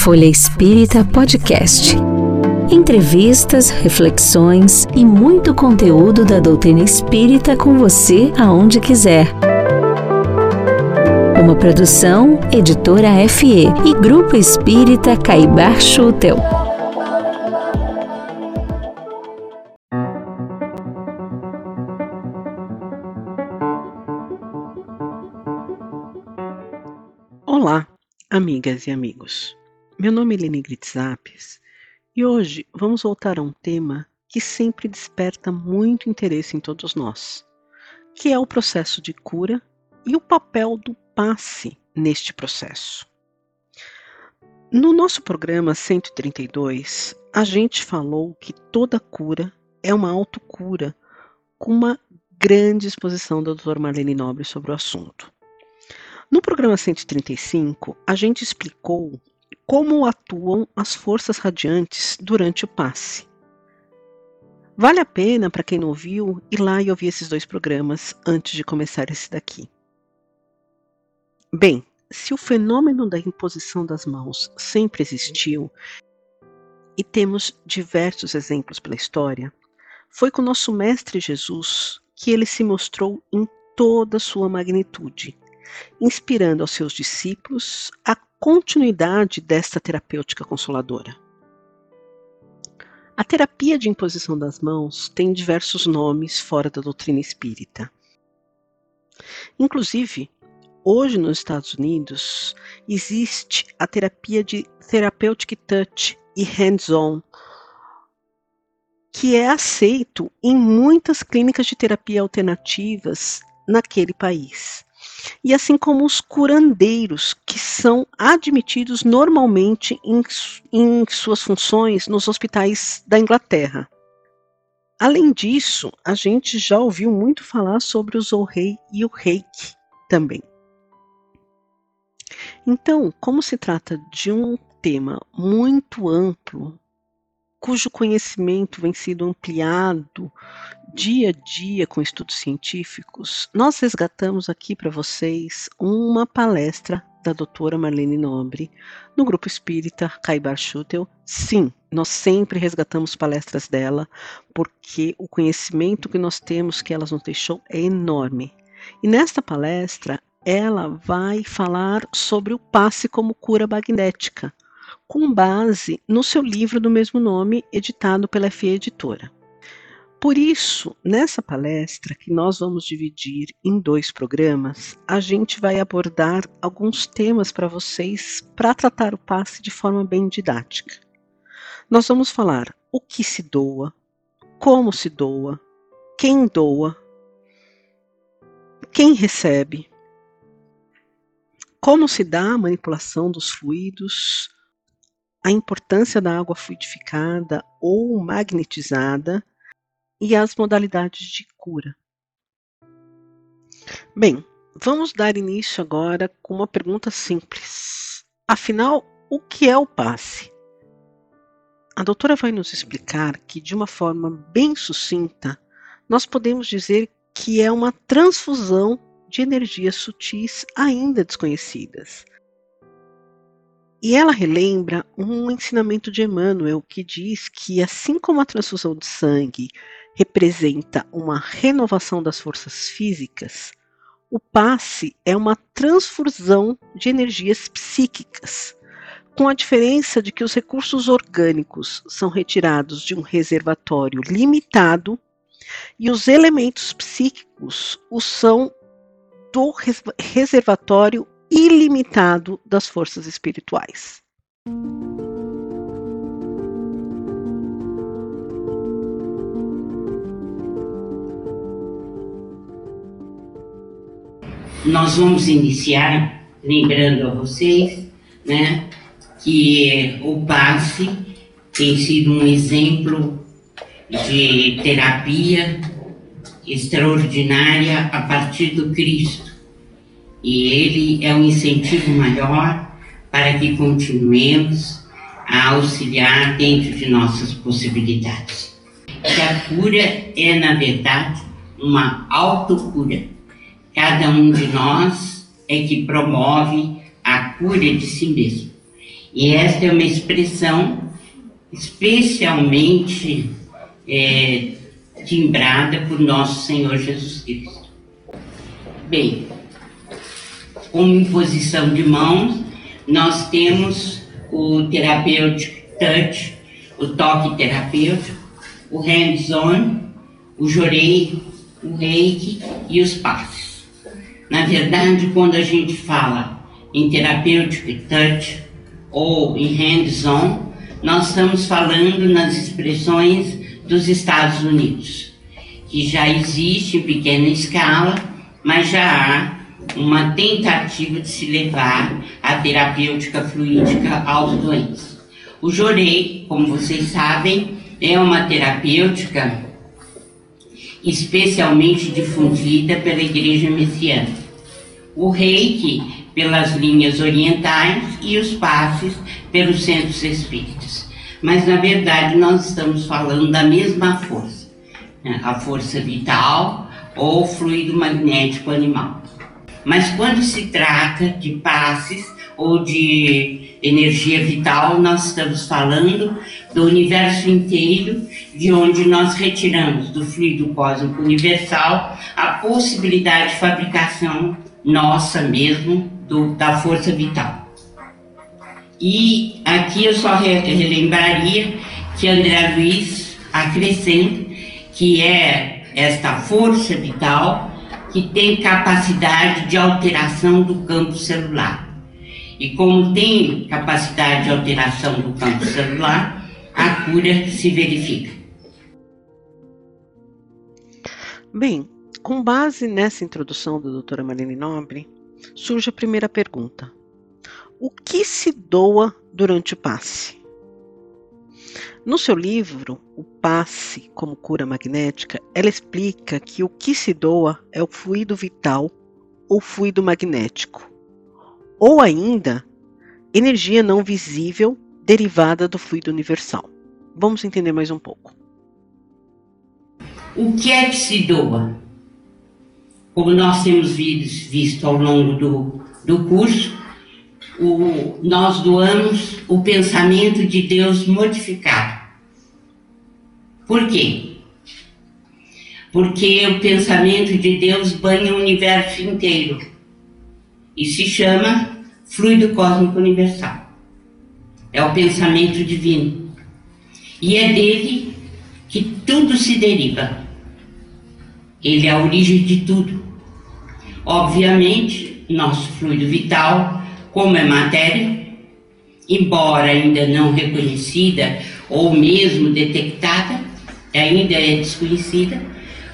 Folha Espírita Podcast. Entrevistas, reflexões e muito conteúdo da doutrina espírita com você aonde quiser. Uma produção, editora FE e Grupo Espírita Caibar Schutel. Olá, amigas e amigos. Meu nome é Lenigrit Zapes e hoje vamos voltar a um tema que sempre desperta muito interesse em todos nós, que é o processo de cura e o papel do passe neste processo. No nosso programa 132, a gente falou que toda cura é uma autocura, com uma grande exposição da doutora Marlene Nobre sobre o assunto. No programa 135, a gente explicou como atuam as forças radiantes durante o passe. Vale a pena, para quem não ouviu, ir lá e ouvir esses dois programas antes de começar esse daqui. Bem, se o fenômeno da imposição das mãos sempre existiu, e temos diversos exemplos pela história, foi com nosso Mestre Jesus que ele se mostrou em toda sua magnitude, inspirando aos seus discípulos a continuidade desta terapêutica consoladora. A terapia de imposição das mãos tem diversos nomes fora da doutrina espírita. Inclusive, hoje nos Estados Unidos existe a terapia de therapeutic touch e hands-on, que é aceito em muitas clínicas de terapia alternativas naquele país e assim como os curandeiros, que são admitidos normalmente em, em suas funções nos hospitais da Inglaterra. Além disso, a gente já ouviu muito falar sobre o Zohei e o Reiki também. Então, como se trata de um tema muito amplo, cujo conhecimento vem sendo ampliado dia a dia com estudos científicos, nós resgatamos aqui para vocês uma palestra da doutora Marlene Nobre no grupo espírita Caibar Schutel. Sim, nós sempre resgatamos palestras dela, porque o conhecimento que nós temos que ela nos deixou é enorme. E nesta palestra, ela vai falar sobre o passe como cura magnética, com base no seu livro do mesmo nome, editado pela FE Editora. Por isso, nessa palestra, que nós vamos dividir em dois programas, a gente vai abordar alguns temas para vocês para tratar o passe de forma bem didática. Nós vamos falar o que se doa, como se doa, quem doa, quem recebe, como se dá a manipulação dos fluidos, a importância da água fluidificada ou magnetizada e as modalidades de cura. Bem, vamos dar início agora com uma pergunta simples. Afinal, o que é o passe? A doutora vai nos explicar que, de uma forma bem sucinta, nós podemos dizer que é uma transfusão de energias sutis ainda desconhecidas. E ela relembra um ensinamento de Emmanuel que diz que, assim como a transfusão de sangue representa uma renovação das forças físicas, o passe é uma transfusão de energias psíquicas, com a diferença de que os recursos orgânicos são retirados de um reservatório limitado e os elementos psíquicos o são do reservatório ilimitado das forças espirituais. Nós vamos iniciar lembrando a vocês né, que o passe tem sido um exemplo de terapia extraordinária a partir do Cristo. E ele é um incentivo maior para que continuemos a auxiliar dentro de nossas possibilidades. Que a cura é, na verdade, uma autocura Cada um de nós é que promove a cura de si mesmo. E esta é uma expressão especialmente é, timbrada por nosso Senhor Jesus Cristo. Bem, como imposição de mãos, nós temos o terapêutico touch, o toque terapêutico, o hands-on, o jorei, o reiki e os passes. Na verdade, quando a gente fala em terapêutico touch ou em hands-on, nós estamos falando nas expressões dos Estados Unidos, que já existe em pequena escala, mas já há uma tentativa de se levar a terapêutica fluídica aos doentes. O Jorei, como vocês sabem, é uma terapêutica especialmente difundida pela Igreja Messiânica. O Reiki pelas linhas orientais e os passes pelos centros espíritas. Mas na verdade nós estamos falando da mesma força, né? a força vital ou fluido magnético animal. Mas quando se trata de passes ou de energia vital, nós estamos falando do universo inteiro, de onde nós retiramos do fluido cósmico universal a possibilidade de fabricação nossa mesmo do, da força vital. E aqui eu só relembraria que André Luiz acrescenta que é esta força vital que tem capacidade de alteração do campo celular. E como tem capacidade de alteração do campo celular, a cura se verifica. Bem, com base nessa introdução da doutora Marlene Nobre, surge a primeira pergunta. O que se doa durante o passe? No seu livro, O Passe como Cura Magnética, ela explica que o que se doa é o fluido vital ou fluido magnético, ou ainda energia não visível derivada do fluido universal. Vamos entender mais um pouco. O que é que se doa? Como nós temos visto ao longo do, do curso, o, nós doamos o pensamento de Deus modificado. Por quê? Porque o pensamento de Deus banha o universo inteiro e se chama fluido cósmico universal. É o pensamento divino. E é dele que tudo se deriva. Ele é a origem de tudo. Obviamente, nosso fluido vital, como é matéria, embora ainda não reconhecida ou mesmo detectada, ainda é desconhecida,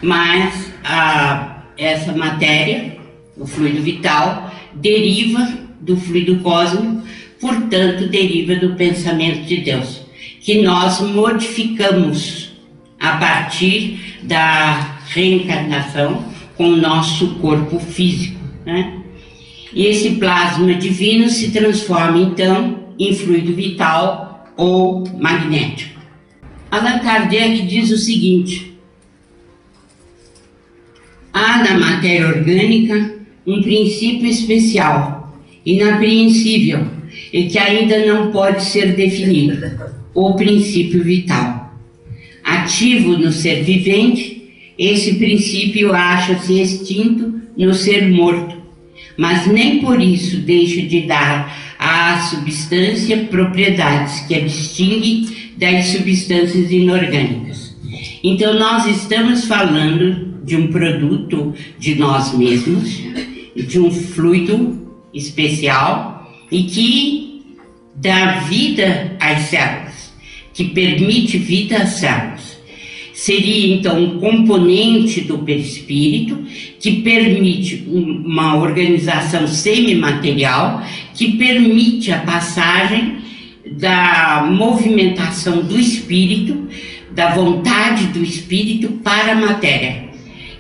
mas a, essa matéria, o fluido vital, deriva do fluido cósmico, portanto, deriva do pensamento de Deus, que nós modificamos a partir da reencarnação com o nosso corpo físico. Né? E esse plasma divino se transforma então em fluido vital ou magnético. Allan Kardec diz o seguinte: há na matéria orgânica um princípio especial inapreensível e que ainda não pode ser definido, o princípio vital. Ativo no ser vivente, esse princípio acha-se extinto no ser morto, mas nem por isso deixa de dar à substância propriedades que a distinguem das substâncias inorgânicas. Então, nós estamos falando de um produto de nós mesmos, de um fluido especial e que dá vida às células, que permite vida às células. Seria então um componente do perispírito que permite uma organização semimaterial, que permite a passagem da movimentação do espírito, da vontade do espírito para a matéria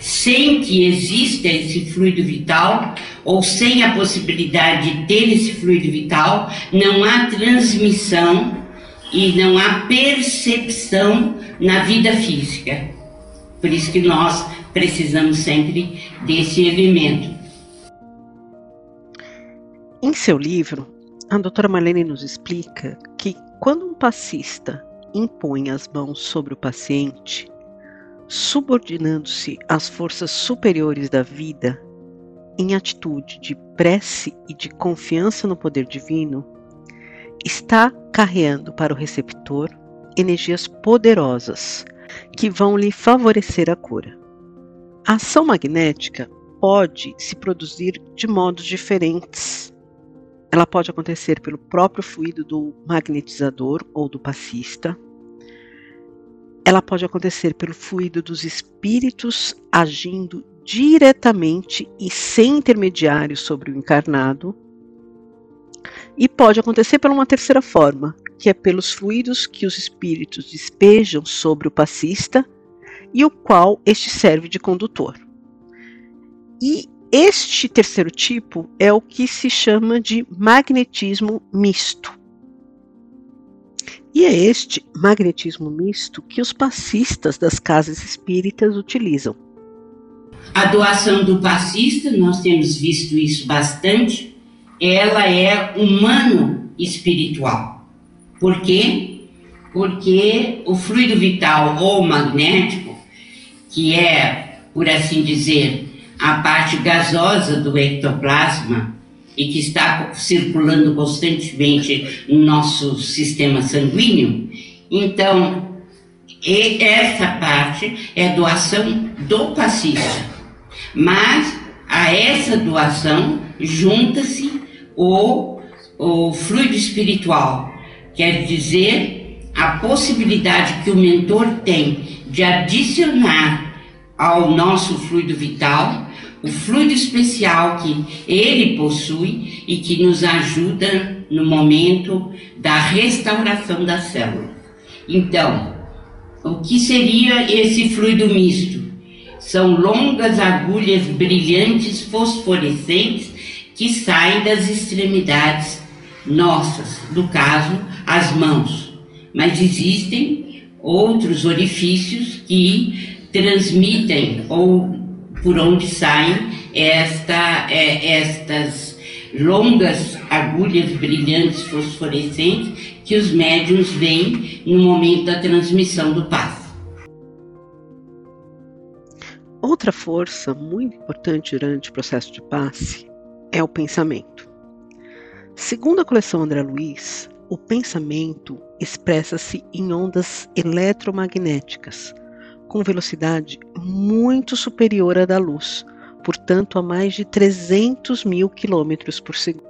sem que exista esse fluido vital, ou sem a possibilidade de ter esse fluido vital, não há transmissão e não há percepção na vida física. Por isso que nós precisamos sempre desse elemento. Em seu livro, A doutora Marlene nos explica que quando um passista impõe as mãos sobre o paciente, subordinando-se às forças superiores da vida, em atitude de prece e de confiança no poder divino, está carreando para o receptor energias poderosas que vão lhe favorecer a cura. A ação magnética pode se produzir de modos diferentes. Ela pode acontecer pelo próprio fluido do magnetizador ou do passista. Ela pode acontecer pelo fluido dos espíritos agindo diretamente e sem intermediário sobre o encarnado. E pode acontecer por uma terceira forma, que é pelos fluidos que os espíritos despejam sobre o passista e o qual este serve de condutor. E este terceiro tipo é o que se chama de magnetismo misto. E é este magnetismo misto que os passistas das casas espíritas utilizam. A doação do passista, nós temos visto isso bastante, ela é humano espiritual. Por quê? Porque o fluido vital ou magnético, que é, por assim dizer, a parte gasosa do ectoplasma e que está circulando constantemente no nosso sistema sanguíneo, então essa parte é doação do passista. Mas a essa doação junta-se o, o fluido espiritual, quer dizer, a possibilidade que o mentor tem de adicionar ao nosso fluido vital o fluido especial que ele possui e que nos ajuda no momento da restauração da célula. Então, o que seria esse fluido misto? São longas agulhas brilhantes fosforescentes que saem das extremidades nossas, no caso, as mãos. Mas existem outros orifícios que transmitem ou por onde saem esta, é, estas longas agulhas brilhantes fosforescentes que os médiums veem no momento da transmissão do passe. Outra força muito importante durante o processo de passe é o pensamento. Segundo a coleção André Luiz, o pensamento expressa-se em ondas eletromagnéticas, com velocidade muito superior à da luz, portanto a mais de 300 mil quilômetros por segundo.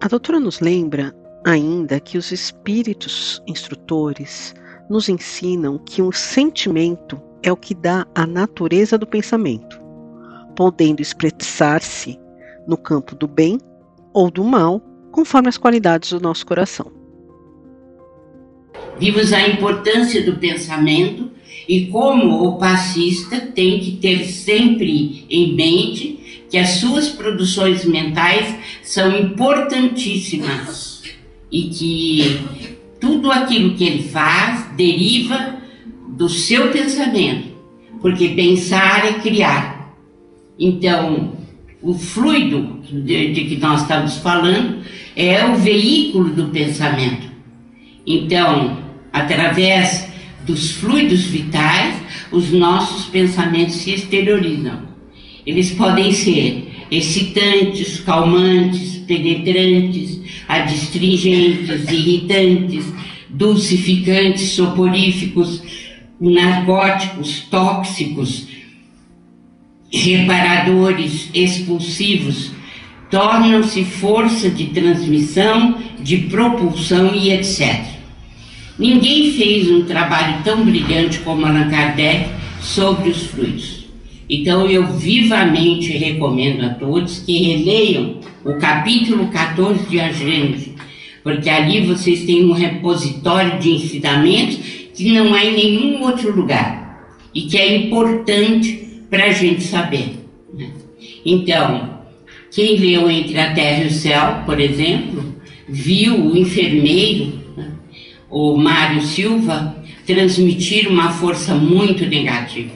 A doutora nos lembra ainda que os espíritos instrutores nos ensinam que o sentimento é o que dá a natureza do pensamento, podendo expressar-se no campo do bem ou do mal, conforme as qualidades do nosso coração. Vimos a importância do pensamento e como o passista tem que ter sempre em mente que as suas produções mentais são importantíssimas e que tudo aquilo que ele faz deriva do seu pensamento, porque pensar é criar. Então, o fluido de, de que nós estamos falando é o veículo do pensamento. Então, através dos fluidos vitais, os nossos pensamentos se exteriorizam. Eles podem ser excitantes, calmantes, penetrantes, adstringentes, irritantes, dulcificantes, soporíficos, narcóticos, tóxicos, reparadores, expulsivos, tornam-se força de transmissão, de propulsão e etc. Ninguém fez um trabalho tão brilhante como Allan Kardec sobre os fluidos. Então eu vivamente recomendo a todos que releiam o capítulo 14 de A Gênese, porque ali vocês têm um repositório de ensinamentos que não há em nenhum outro lugar e que é importante para a gente saber. Né? Então, quem leu Entre a Terra e o Céu, por exemplo, viu o enfermeiro, o Mário Silva, transmitir uma força muito negativa,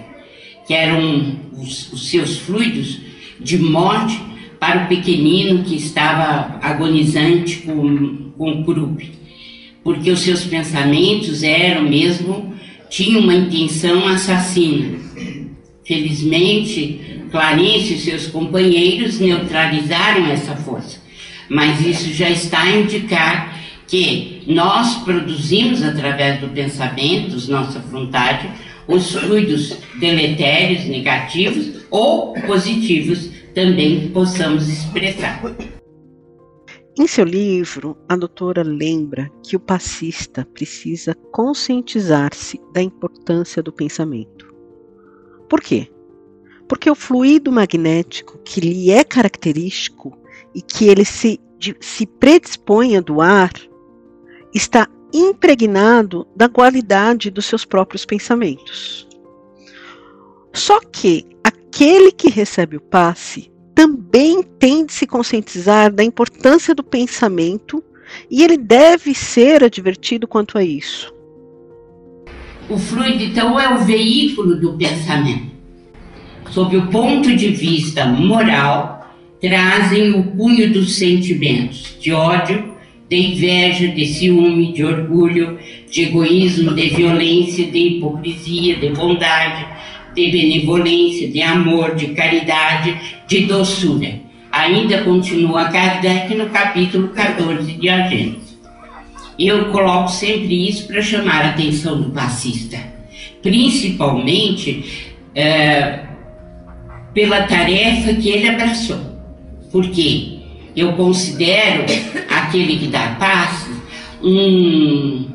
que eram os, os seus fluidos de morte para o pequenino que estava agonizante com, com o curupe, porque os seus pensamentos eram mesmo, tinham uma intenção assassina. Felizmente, Clarice e seus companheiros neutralizaram essa força, mas isso já está a indicar que nós produzimos através do pensamento, nossa vontade, os fluidos deletérios, negativos ou positivos também possamos expressar. Em seu livro, a doutora lembra que o passista precisa conscientizar-se da importância do pensamento. Por quê? Porque o fluido magnético que lhe é característico e que ele se, de, se predispõe a doar está impregnado da qualidade dos seus próprios pensamentos. Só que aquele que recebe o passe também tem de se conscientizar da importância do pensamento e ele deve ser advertido quanto a isso. O fluido, então, é o veículo do pensamento. Sob o ponto de vista moral, trazem o cunho dos sentimentos de ódio, de inveja, de ciúme, de orgulho, de egoísmo, de violência, de hipocrisia, de bondade, de benevolência, de amor, de caridade, de doçura. Ainda continua Kardec no capítulo 14 de A. Eu coloco sempre isso para chamar a atenção do passista, principalmente é, pela tarefa que ele abraçou. Por quê? Eu considero aquele que dá paz um,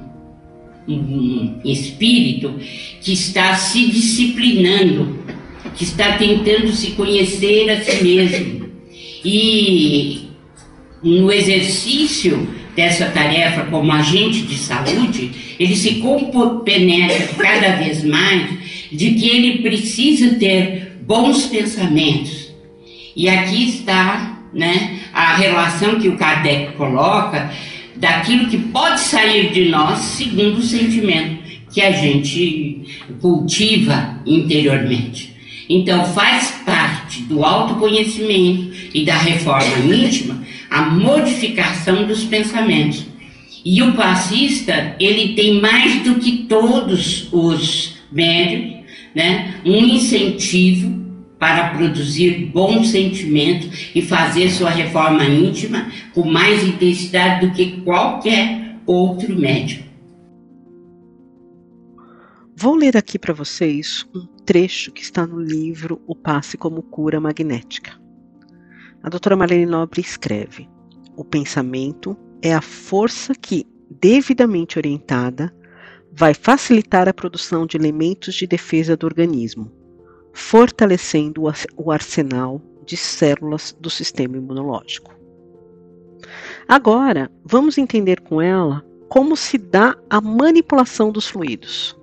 um espírito que está se disciplinando, que está tentando se conhecer a si mesmo. E no exercício dessa tarefa como agente de saúde, ele se compenetra cada vez mais de que ele precisa ter bons pensamentos. E aqui está né, a relação que o Kardec coloca daquilo que pode sair de nós segundo o sentimento que a gente cultiva interiormente. Então, faz parte do autoconhecimento e da reforma íntima a modificação dos pensamentos. E o passista, ele tem mais do que todos os médios, né, um incentivo para produzir bons sentimentos e fazer sua reforma íntima com mais intensidade do que qualquer outro médium. Vou ler aqui para vocês um trecho que está no livro O Passe como Cura Magnética. A doutora Marlene Nobre escreve: O pensamento é a força que, devidamente orientada, vai facilitar a produção de elementos de defesa do organismo, fortalecendo o arsenal de células do sistema imunológico. Agora, vamos entender com ela como se dá a manipulação dos fluidos.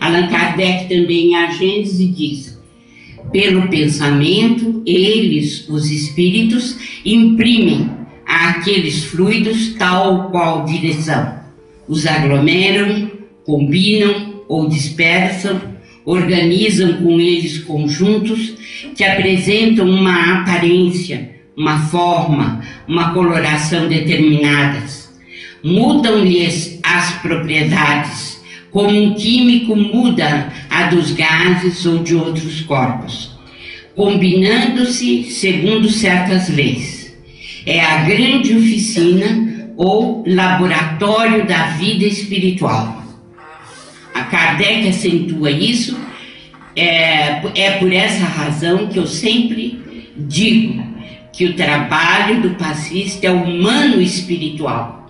Allan Kardec também em a diz: pelo pensamento, eles, os espíritos, imprimem àqueles fluidos tal qual direção. Os aglomeram, combinam ou dispersam organizam com eles conjuntos que apresentam uma aparência, uma forma, uma coloração determinadas. Mudam-lhes as propriedades, como um químico muda a dos gases ou de outros corpos, combinando-se segundo certas leis. É a grande oficina ou laboratório da vida espiritual a Kardec acentua isso. É, é por essa razão que eu sempre digo que o trabalho do passista é humano espiritual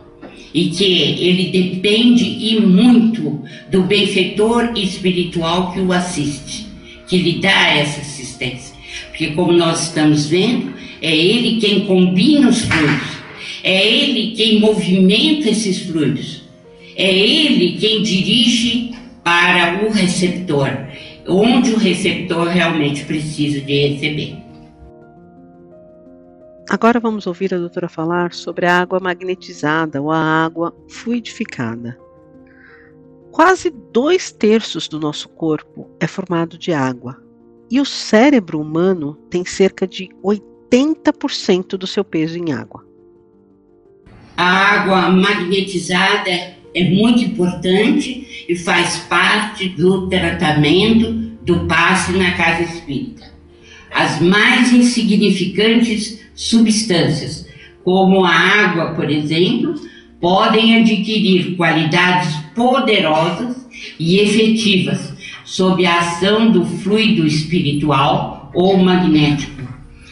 e que ele depende e muito do benfeitor espiritual que o assiste, que lhe dá essa assistência. Porque como nós estamos vendo, é ele quem combina os fluidos, é ele quem movimenta esses fluidos, é ele quem dirige para o receptor, onde o receptor realmente precisa de receber. Agora vamos ouvir a doutora falar sobre a água magnetizada ou a água fluidificada. Quase dois terços do nosso corpo é formado de água e o cérebro humano tem cerca de 80% do seu peso em água. A água magnetizada é muito importante e faz parte do tratamento do passe na casa espírita. As mais insignificantes substâncias, como a água, por exemplo, podem adquirir qualidades poderosas e efetivas sob a ação do fluido espiritual ou magnético,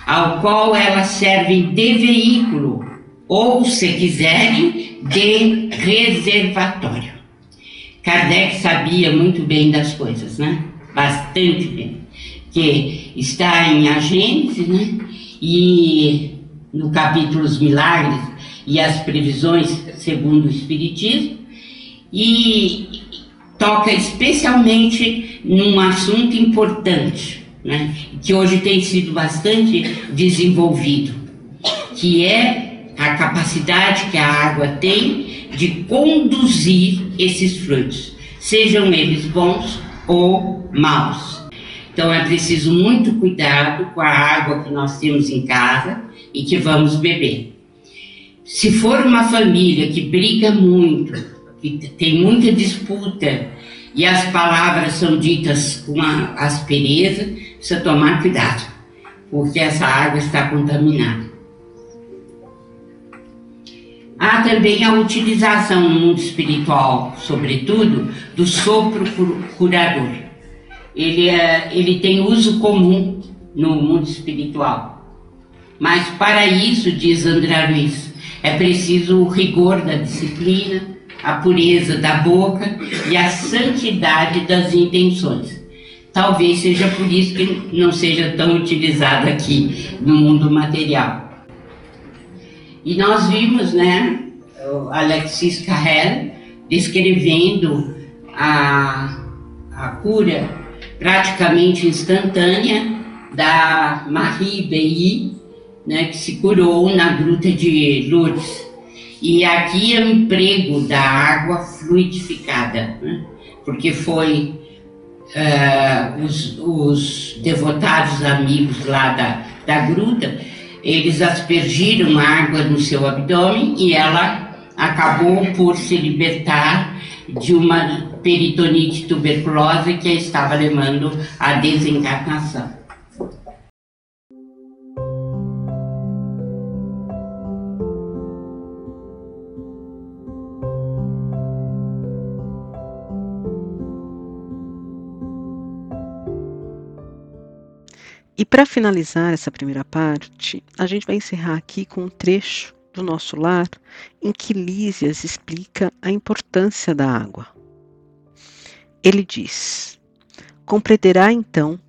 ao qual elas servem de veículo ou, se quiserem, de reservatório. Kardec sabia muito bem das coisas, né? Bastante bem. Que está em A Gênese, né? E no capítulo Os Milagres e as Previsões segundo o Espiritismo, e toca especialmente num assunto importante, né? que hoje tem sido bastante desenvolvido, que é a capacidade que a água tem de conduzir esses fluidos, sejam eles bons ou maus. Então é preciso muito cuidado com a água que nós temos em casa e que vamos beber. Se for uma família que briga muito, que tem muita disputa e as palavras são ditas com aspereza, precisa tomar cuidado, porque essa água está contaminada. Há também a utilização no mundo espiritual, sobretudo, do sopro curador. Ele, é, ele tem uso comum no mundo espiritual. Mas para isso, diz André Luiz, é preciso o rigor da disciplina, a pureza da boca e a santidade das intenções. Talvez seja por isso que não seja tão utilizado aqui no mundo material. E nós vimos, né, o Alexis Carrel descrevendo a, a cura praticamente instantânea da Marie Beilly, né, que se curou na gruta de Lourdes. E aqui é o emprego da água fluidificada, né, porque foi uh, os, os devotados amigos lá da, da gruta eles aspergiram água no seu abdômen e ela acabou por se libertar de uma peritonite tuberculosa que a estava levando à desencarnação. E para finalizar essa primeira parte, a gente vai encerrar aqui com um trecho do nosso lar em que Lísias explica a importância da água. Ele diz: Compreenderá então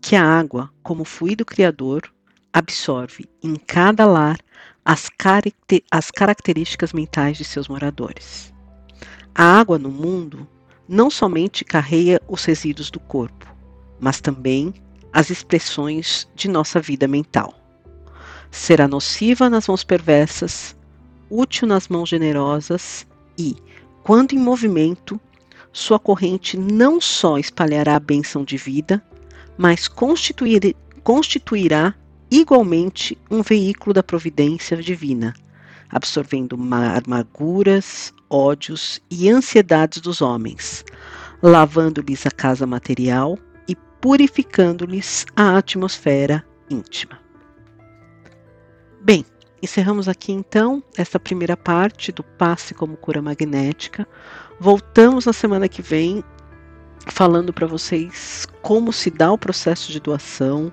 que a água, como fluido criador, absorve em cada lar as, as características mentais de seus moradores. A água no mundo não somente carrega os resíduos do corpo, mas também as expressões de nossa vida mental. Será nociva nas mãos perversas, útil nas mãos generosas e, quando em movimento, sua corrente não só espalhará a bênção de vida, mas constituir, constituirá igualmente um veículo da providência divina, absorvendo amarguras, ódios e ansiedades dos homens, lavando-lhes a casa material purificando-lhes a atmosfera íntima. Bem, encerramos aqui então essa primeira parte do passe como cura magnética. Voltamos na semana que vem falando para vocês como se dá o processo de doação,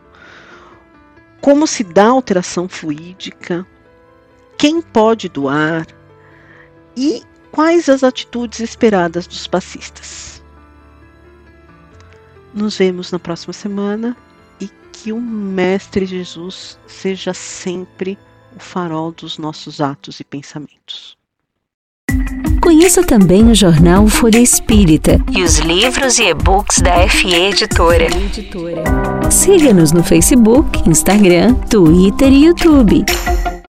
como se dá a alteração fluídica, quem pode doar e quais as atitudes esperadas dos passistas. Nos vemos na próxima semana e que o Mestre Jesus seja sempre o farol dos nossos atos e pensamentos. Conheça também o jornal Folha Espírita e os livros e e-books da FE Editora. Siga-nos no Facebook, Instagram, Twitter e YouTube.